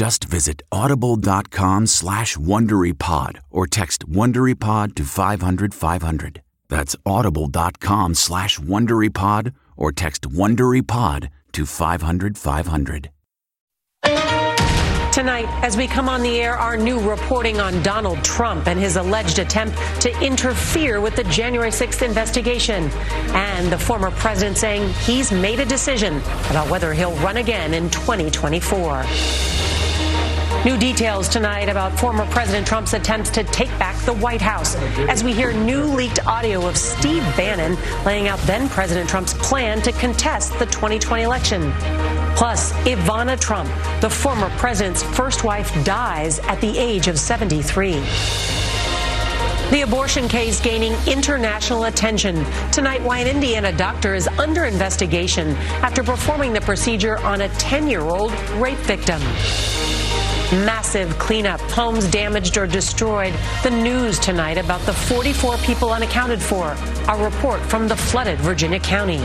Just visit audible.com slash WonderyPod or text WonderyPod to 500, 500. That's audible.com slash WonderyPod or text WonderyPod to 500, 500. Tonight, as we come on the air, our new reporting on Donald Trump and his alleged attempt to interfere with the January 6th investigation. And the former president saying he's made a decision about whether he'll run again in 2024. New details tonight about former President Trump's attempts to take back the White House as we hear new leaked audio of Steve Bannon laying out then President Trump's plan to contest the 2020 election. Plus, Ivana Trump, the former president's first wife, dies at the age of 73. The abortion case gaining international attention. Tonight, why an Indiana doctor is under investigation after performing the procedure on a 10 year old rape victim. Massive cleanup, homes damaged or destroyed. The news tonight about the 44 people unaccounted for. A report from the flooded Virginia County.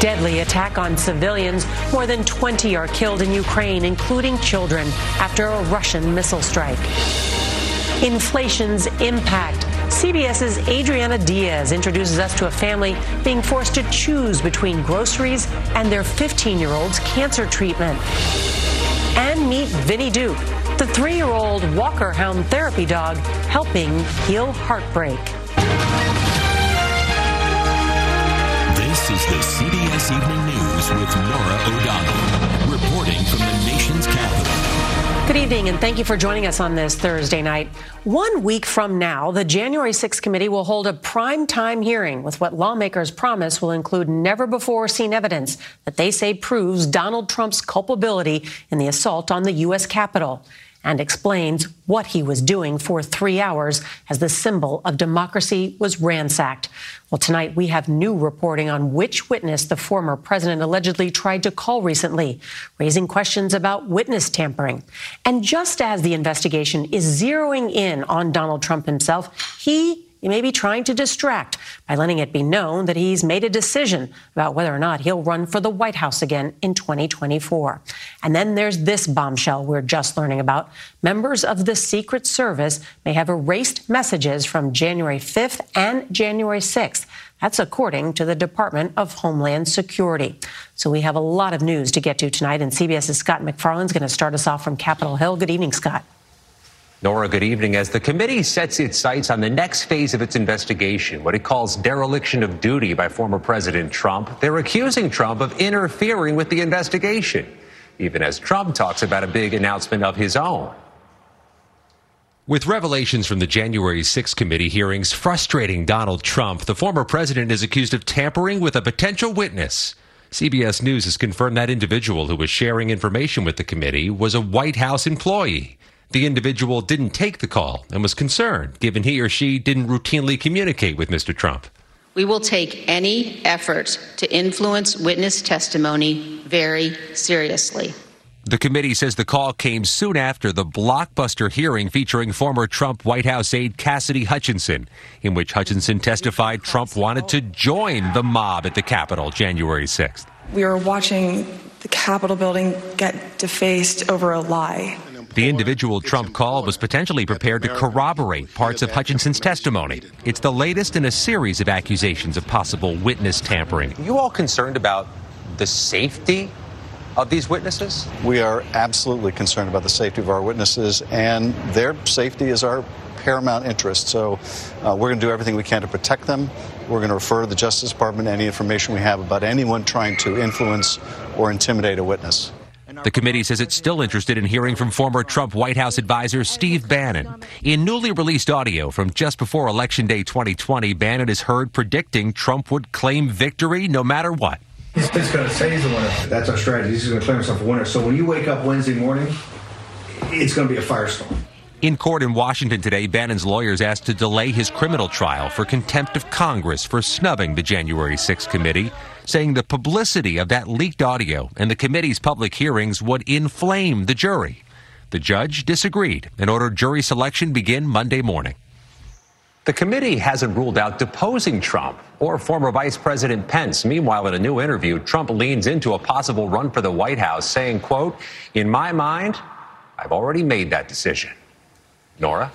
Deadly attack on civilians. More than 20 are killed in Ukraine, including children, after a Russian missile strike. Inflation's impact. CBS's Adriana Diaz introduces us to a family being forced to choose between groceries and their 15 year old's cancer treatment and meet Vinny Duke, the three year old Walker Hound therapy dog helping heal heartbreak. This is the CBS Evening News with Norah O'Donnell, reporting from the nation's capital. Good evening, and thank you for joining us on this Thursday night. One week from now, the January 6th committee will hold a prime time hearing with what lawmakers promise will include never before seen evidence that they say proves Donald Trump's culpability in the assault on the U.S. Capitol and explains what he was doing for three hours as the symbol of democracy was ransacked. Well, tonight we have new reporting on which witness the former president allegedly tried to call recently, raising questions about witness tampering. And just as the investigation is zeroing in on Donald Trump himself, he he may be trying to distract by letting it be known that he's made a decision about whether or not he'll run for the White House again in 2024. And then there's this bombshell we're just learning about. Members of the Secret Service may have erased messages from January 5th and January 6th. That's according to the Department of Homeland Security. So we have a lot of news to get to tonight, and CBS's Scott MacFarlane's going to start us off from Capitol Hill. Good evening, Scott. Norah, good evening. As the committee sets its sights on the next phase of its investigation, what it calls dereliction of duty by former President Trump, they're accusing Trump of interfering with the investigation, even as Trump talks about a big announcement of his own. With revelations from the January 6 committee hearings frustrating Donald Trump, the former president is accused of tampering with a potential witness. CBS News has confirmed that individual who was sharing information with the committee was a White House employee. The individual didn't take the call and was concerned, given he or she didn't routinely communicate with Mr. Trump. We will take any effort to influence witness testimony very seriously. The committee says the call came soon after the blockbuster hearing featuring former Trump White House aide Cassidy Hutchinson, in which Hutchinson testified Trump wanted to join the mob at the Capitol January 6th. We were watching the Capitol building get defaced over a lie. The individual Trump called was potentially prepared to corroborate parts of Hutchinson's testimony. It's the latest in a series of accusations of possible witness tampering. Are You all concerned about the safety of these witnesses? We are absolutely concerned about the safety of our witnesses, and their safety is our paramount interest. So uh, we're going to do everything we can to protect them. We're going to refer to the Justice Department any information we have about anyone trying to influence or intimidate a witness. The committee says it's still interested in hearing from former Trump White House advisor Steve Bannon. In newly released audio from just before Election Day 2020, Bannon is heard predicting Trump would claim victory no matter what. He's just going to say he's the winner. That's our strategy. He's going to claim himself a winner. So when you wake up Wednesday morning, it's going to be a firestorm. In court in Washington today, Bannon's lawyers asked to delay his criminal trial for contempt of Congress for snubbing the January 6th committee, saying the publicity of that leaked audio and the committee's public hearings would inflame the jury. The judge disagreed and ordered jury selection begin Monday morning. The committee hasn't ruled out deposing Trump or former Vice President Pence. Meanwhile, in a new interview, Trump leans into a possible run for the White House, saying, quote, in my mind, I've already made that decision. Norah?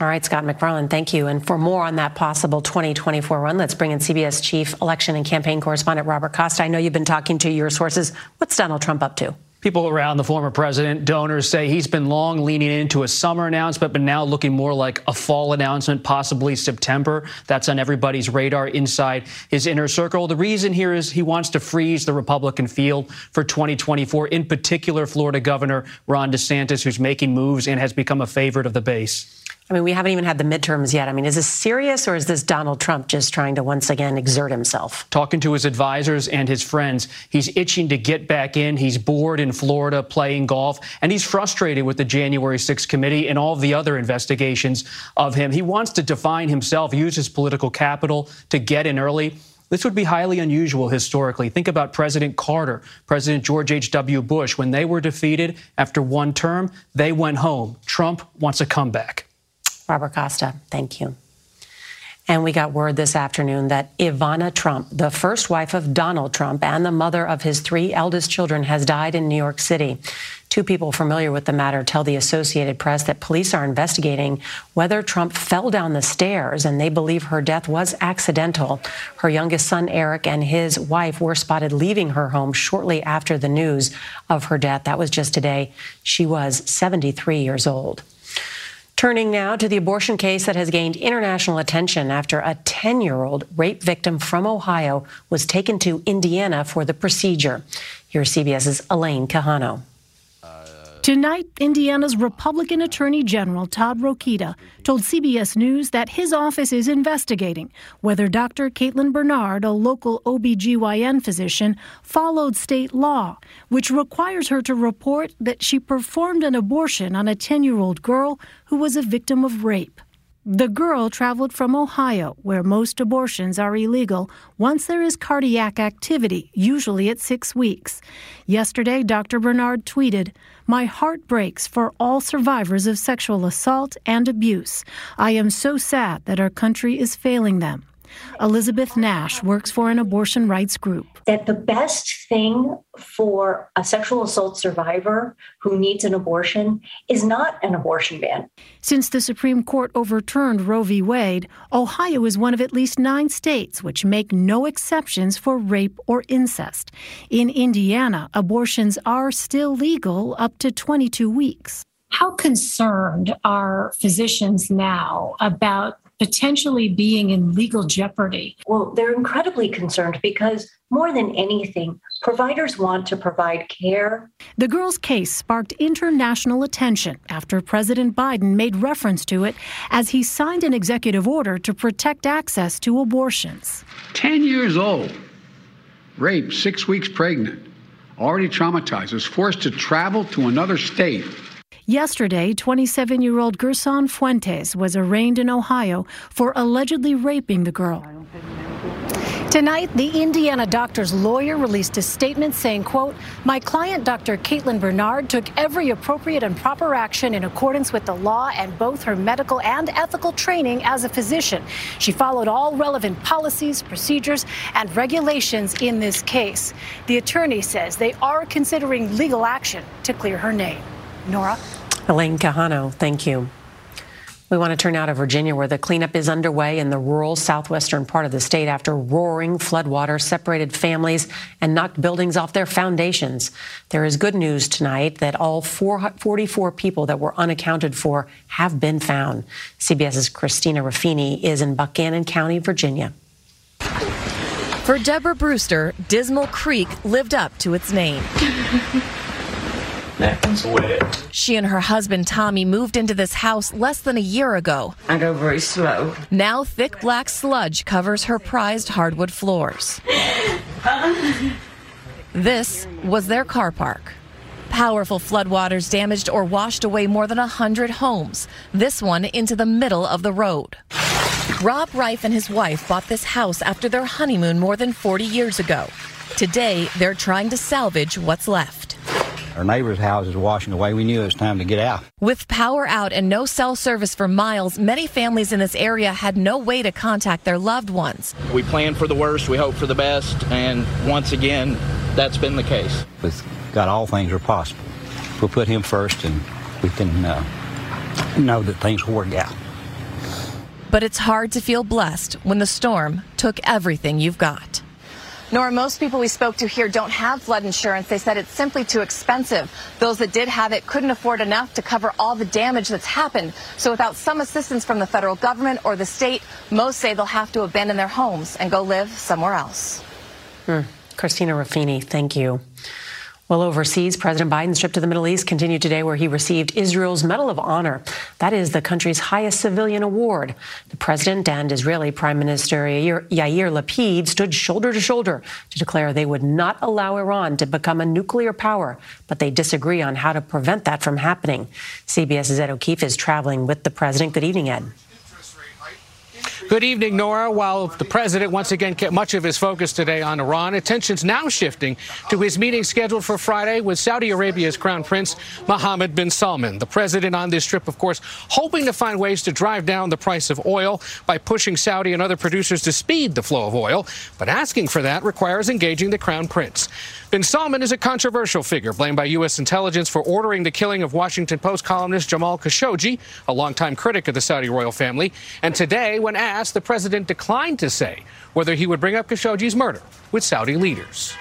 All right, Scott MacFarlane, thank you. And for more on that possible 2024 run, let's bring in CBS Chief Election and Campaign Correspondent Robert Costa. I know you've been talking to your sources. What's Donald Trump up to? People around the former president, donors say he's been long leaning into a summer announcement, but now looking more like a fall announcement, possibly September. That's on everybody's radar inside his inner circle. The reason here is he wants to freeze the Republican field for 2024, in particular, Florida Governor Ron DeSantis, who's making moves and has become a favorite of the base. I mean, we haven't even had the midterms yet. I mean, is this serious or is this Donald Trump just trying to once again exert himself? Talking to his advisors and his friends, he's itching to get back in. He's bored in Florida playing golf, and he's frustrated with the January 6th committee and all the other investigations of him. He wants to define himself, use his political capital to get in early. This would be highly unusual historically. Think about President Carter, President George H.W. Bush. When they were defeated after one term, they went home. Trump wants a comeback. Robert Costa, thank you. And we got word this afternoon that Ivana Trump, the first wife of Donald Trump and the mother of his three eldest children, has died in New York City. Two people familiar with the matter tell the Associated Press that police are investigating whether Trump fell down the stairs and they believe her death was accidental. Her youngest son, Eric, and his wife were spotted leaving her home shortly after the news of her death. That was just today. She was 73 years old. Turning now to the abortion case that has gained international attention after a 10 year old rape victim from Ohio was taken to Indiana for the procedure. Here's CBS's Elaine Quijano. Tonight, Indiana's Republican Attorney General Todd Rokita told CBS News that his office is investigating whether Dr. Caitlin Bernard, a local OBGYN physician, followed state law, which requires her to report that she performed an abortion on a 10 year old girl who was a victim of rape. The girl traveled from Ohio, where most abortions are illegal once there is cardiac activity, usually at six weeks. Yesterday, Dr. Bernard tweeted, My heart breaks for all survivors of sexual assault and abuse. I am so sad that our country is failing them. Elizabeth Nash works for an abortion rights group. That the best thing for a sexual assault survivor who needs an abortion is not an abortion ban. Since the Supreme Court overturned Roe v. Wade, Ohio is one of at least nine states which make no exceptions for rape or incest. In Indiana, abortions are still legal up to 22 weeks. How concerned are physicians now about potentially being in legal jeopardy? Well, they're incredibly concerned because more than anything, providers want to provide care. The girl's case sparked international attention after President Biden made reference to it as he signed an executive order to protect access to abortions. 10 years old, raped, six weeks pregnant, already traumatized, was forced to travel to another state. Yesterday, 27 year old Gerson Fuentes was arraigned in Ohio for allegedly raping the girl. Tonight, the Indiana doctor's lawyer released a statement saying, quote, My client, Dr. Caitlin Bernard, took every appropriate and proper action in accordance with the law and both her medical and ethical training as a physician. She followed all relevant policies, procedures, and regulations in this case. The attorney says they are considering legal action to clear her name. Norah? Elaine Quijano, thank you. We want to turn now to Virginia, where the cleanup is underway in the rural southwestern part of the state after roaring floodwater separated families and knocked buildings off their foundations. There is good news tonight that all 44 people that were unaccounted for have been found. CBS's Christina Ruffini is in Buchanan County, Virginia. For Deborah Brewster, Dismal Creek lived up to its name. That one's wet. She and her husband Tommy moved into this house less than a year ago. I go very slow. Now thick black sludge covers her prized hardwood floors. this was their car park. Powerful floodwaters damaged or washed away more than a hundred homes. This one into the middle of the road. Rob Reif and his wife bought this house after their honeymoon more than 40 years ago. Today, they're trying to salvage what's left. Our neighbor's house is washing away. We knew it was time to get out. With power out and no cell service for miles, many families in this area had no way to contact their loved ones. We plan for the worst, we hope for the best, and once again, that's been the case. With God, all things are possible. We'll put Him first, and we can uh, know that things will work out. But it's hard to feel blessed when the storm took everything you've got. Nor most people we spoke to here don't have flood insurance. They said it's simply too expensive. Those that did have it couldn't afford enough to cover all the damage that's happened. So without some assistance from the federal government or the state, most say they'll have to abandon their homes and go live somewhere else. Hmm. Christina Ruffini, thank you. Well, overseas, President Biden's trip to the Middle East continued today, where he received Israel's Medal of Honor. That is the country's highest civilian award. The president and Israeli Prime Minister Yair, Lapid stood shoulder to shoulder to declare they would not allow Iran to become a nuclear power, but they disagree on how to prevent that from happening. CBS's Ed O'Keefe is traveling with the president. Good evening, Ed. Good evening, Norah. While the president once again kept much of his focus today on Iran, attention's now shifting to his meeting scheduled for Friday with Saudi Arabia's Crown Prince Mohammed bin Salman. The president on this trip, of course, hoping to find ways to drive down the price of oil by pushing Saudi and other producers to speed the flow of oil. But asking for that requires engaging the Crown Prince. Bin Salman is a controversial figure blamed by U.S. intelligence for ordering the killing of Washington Post columnist Jamal Khashoggi, a longtime critic of the Saudi royal family. And today, when asked, the president declined to say whether he would bring up Khashoggi's murder with Saudi leaders.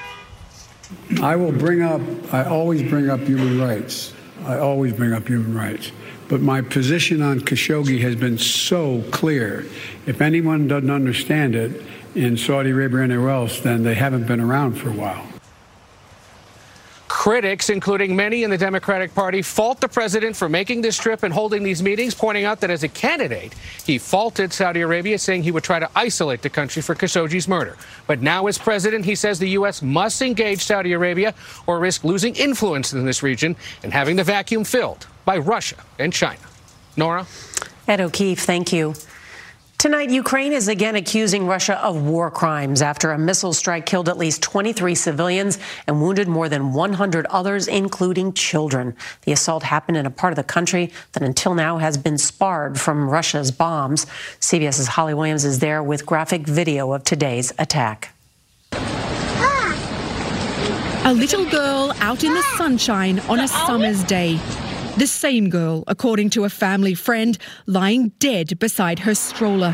I will bring up, I always bring up human rights. I always bring up human rights. But my position on Khashoggi has been so clear. If anyone doesn't understand it in Saudi Arabia or anywhere else, then they haven't been around for a while. Critics, including many in the Democratic Party, fault the president for making this trip and holding these meetings, pointing out that as a candidate, he faulted Saudi Arabia, saying he would try to isolate the country for Khashoggi's murder. But now, as president, he says the U.S. must engage Saudi Arabia or risk losing influence in this region and having the vacuum filled by Russia and China. Norah? Ed O'Keefe, thank you. Tonight, Ukraine is again accusing Russia of war crimes after a missile strike killed at least 23 civilians and wounded more than 100 others, including children. The assault happened in a part of the country that until now has been sparred from Russia's bombs. CBS's Holly Williams is there with graphic video of today's attack. A little girl out in the sunshine on a summer's day. The same girl, according to a family friend, lying dead beside her stroller.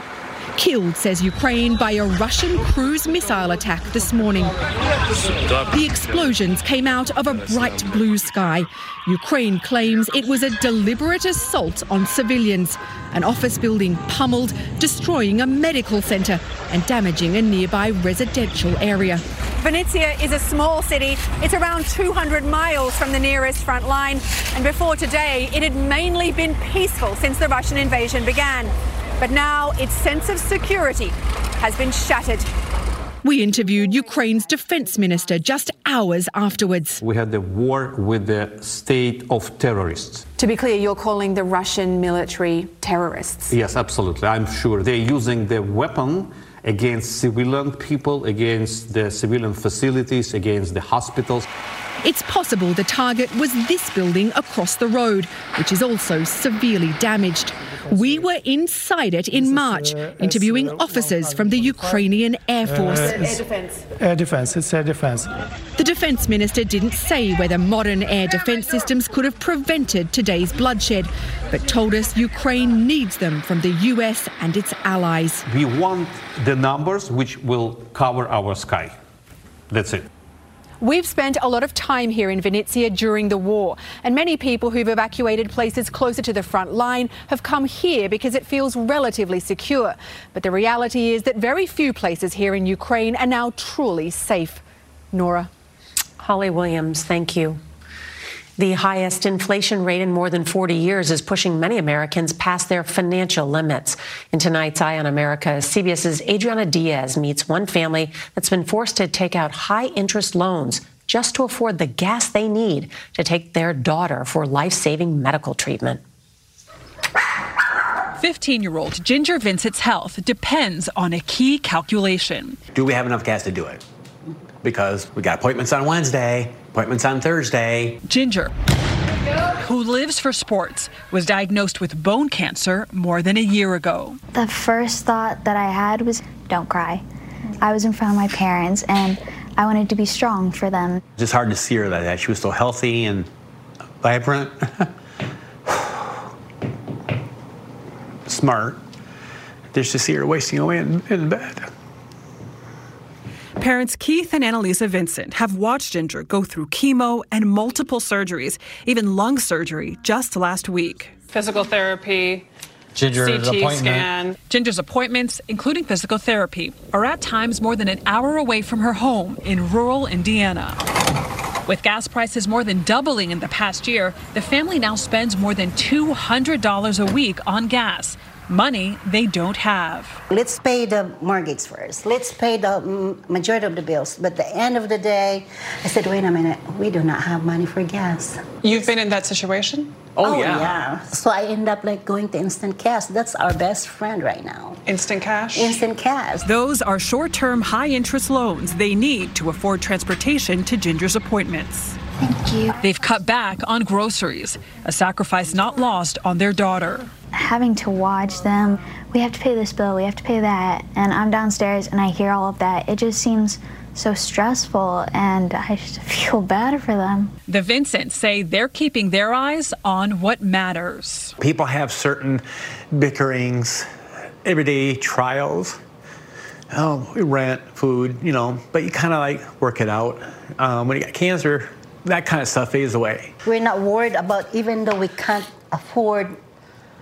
Killed, says Ukraine, by a Russian cruise missile attack this morning. The explosions came out of a bright blue sky. Ukraine claims it was a deliberate assault on civilians. An office building pummeled, destroying a medical centre and damaging a nearby residential area. Vinnytsia is a small city. It's around 200 miles from the nearest front line. And before today, it had mainly been peaceful since the Russian invasion began. But now its sense of security has been shattered. We interviewed Ukraine's defense minister just hours afterwards. We had the war with the state of terrorists. To be clear, you're calling the Russian military terrorists. Yes, absolutely. I'm sure they're using the weapon against civilian people, against the civilian facilities, against the hospitals. It's possible the target was this building across the road, which is also severely damaged. We were inside it in March, interviewing officers from the Ukrainian Air uh, Force. Air defense. Air defense, it's air defense. The defense minister didn't say whether modern air defense systems could have prevented today's bloodshed, but told us Ukraine needs them from the US and its allies. We want the numbers which will cover our sky. That's it. We've spent a lot of time here in Vinnytsia during the war, and many people who've evacuated places closer to the front line have come here because it feels relatively secure. But the reality is that very few places here in Ukraine are now truly safe. Norah. Holly Williams, thank you. The highest inflation rate in more than 40 years is pushing many Americans past their financial limits. In tonight's Eye on America, CBS's Adriana Diaz meets one family that's been forced to take out high interest loans just to afford the gas they need to take their daughter for life saving medical treatment. 15 year old Ginger Vincent's health depends on a key calculation. Do we have enough gas to do it? Because we got appointments on Wednesday, appointments on Thursday. Ginger, who lives for sports, was diagnosed with bone cancer more than a year ago. The first thought that I had was don't cry. I was in front of my parents and I wanted to be strong for them. It's just hard to see her like that. She was so healthy and vibrant. Smart. Just to see her wasting away in, in bed. Parents Keith and Annalisa Vincent have watched Ginger go through chemo and multiple surgeries, even lung surgery, just last week. Physical therapy, Ginger's CT appointment. scan. Ginger's appointments, including physical therapy, are at times more than an hour away from her home in rural Indiana. With gas prices more than doubling in the past year, the family now spends more than $200 a week on gas. Money they don't have. Let's pay the mortgage first. Let's pay the majority of the bills. But at the end of the day, I said, wait a minute, we do not have money for gas. You've been in that situation? Oh, oh yeah. So I end up like going to instant cash. That's our best friend right now. Instant cash? Instant cash. Those are short term, high interest loans they need to afford transportation to Ginger's appointments. Thank you. They've cut back on groceries, a sacrifice not lost on their daughter. Having to watch them, we have to pay this bill, we have to pay that, and I'm downstairs and I hear all of that. It just seems so stressful, and I just feel bad for them. The Vincents say they're keeping their eyes on what matters. People have certain bickerings, everyday trials. Oh, we rent, food, you know, but you kind of like work it out. Um, when you got cancer, that kind of stuff fades away. We're not worried about, even though we can't afford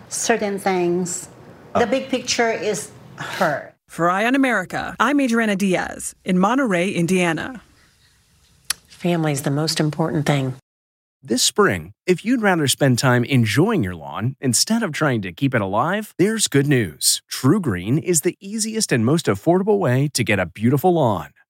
certain things, the uh. big picture is her. For Eye on America, I'm Adriana Diaz in Monterey, Indiana. Family is the most important thing. This spring, if you'd rather spend time enjoying your lawn instead of trying to keep it alive, there's good news. TruGreen is the easiest and most affordable way to get a beautiful lawn.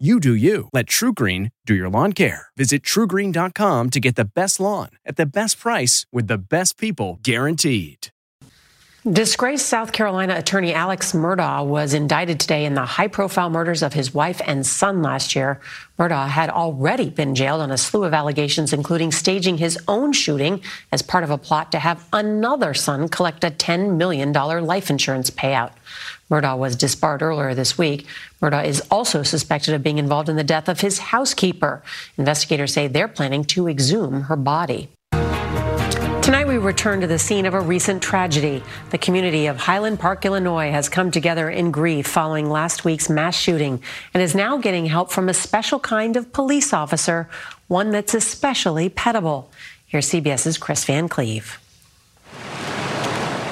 You do you. Let TruGreen do your lawn care. Visit trugreen.com to get the best lawn at the best price with the best people guaranteed. Disgraced South Carolina attorney Alex Murdaugh was indicted today in the high profile murders of his wife and son last year. Murdaugh had already been jailed on a slew of allegations, including staging his own shooting as part of a plot to have another son collect a $10 million life insurance payout. Murdaugh was disbarred earlier this week. Murdaugh is also suspected of being involved in the death of his housekeeper. Investigators say they're planning to exhume her body. Tonight, we return to the scene of a recent tragedy. The community of Highland Park, Illinois has come together in grief following last week's mass shooting and is now getting help from a special kind of police officer, one that's especially petable. Here's CBS's Chris Van Cleave.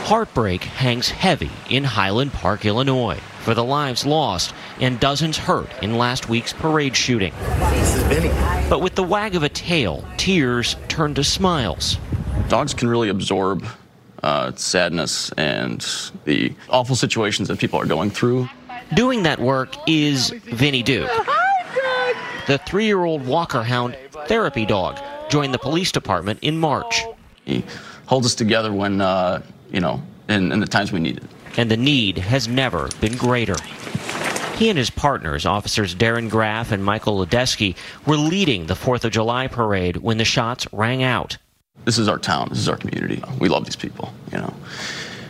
Heartbreak hangs heavy in Highland Park, Illinois, for the lives lost and dozens hurt in last week's parade shooting. But with the wag of a tail, tears turn to smiles. Dogs can really absorb uh, sadness and the awful situations that people are going through. Doing that work is Vinny Duke. The three year old Walker Hound therapy dog joined the police department in March. He holds us together when, uh, you know, in, in the times we need it. And the need has never been greater. He and his partners, officers Darren Graff and Michael Ledeski, were leading the 4th of July parade when the shots rang out. This is our town. This is our community. We love these people, you know.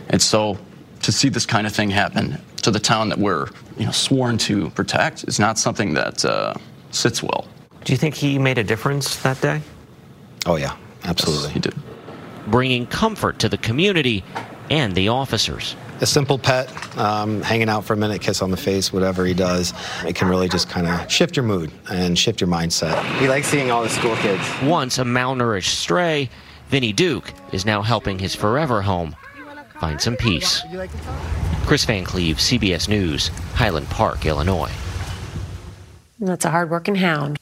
And so to see this kind of thing happen to the town that we're, you know, sworn to protect is not something that uh, sits well. Do you think he made a difference that day? Oh, yeah, absolutely. Yes, he did. Bringing comfort to the community and the officers. A simple pet, um, hanging out for a minute, kiss on the face, whatever he does, it can really just kind of shift your mood and shift your mindset. He likes seeing all the school kids. Once a malnourished stray, Vinny Duke is now helping his forever home find some peace. Chris Van Cleave, CBS News, Highland Park, Illinois. That's a hardworking hound.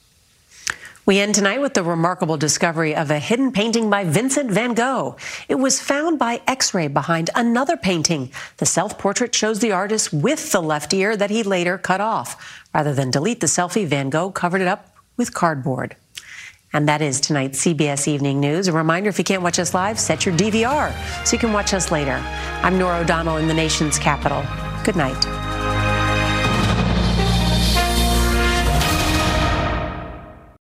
We end tonight with the remarkable discovery of a hidden painting by Vincent van Gogh. It was found by X-ray behind another painting. The self-portrait shows the artist with the left ear that he later cut off. Rather than delete the selfie, Van Gogh covered it up with cardboard. And that is tonight's CBS Evening News. A reminder if you can't watch us live, set your DVR so you can watch us later. I'm Norah O'Donnell in the nation's capital. Good night.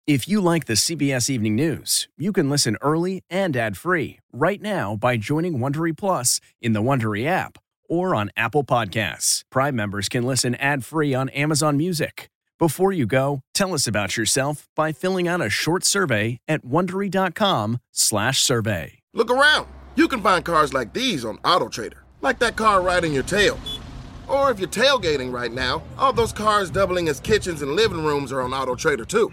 If you like the CBS Evening News, you can listen early and ad-free right now by joining Wondery Plus in the Wondery app or on Apple Podcasts. Prime members can listen ad-free on Amazon Music. Before you go, tell us about yourself by filling out a short survey at wondery.com/survey. Look around. You can find cars like these on AutoTrader, like that car right in your tail. Or if you're tailgating right now, all those cars doubling as kitchens and living rooms are on AutoTrader too.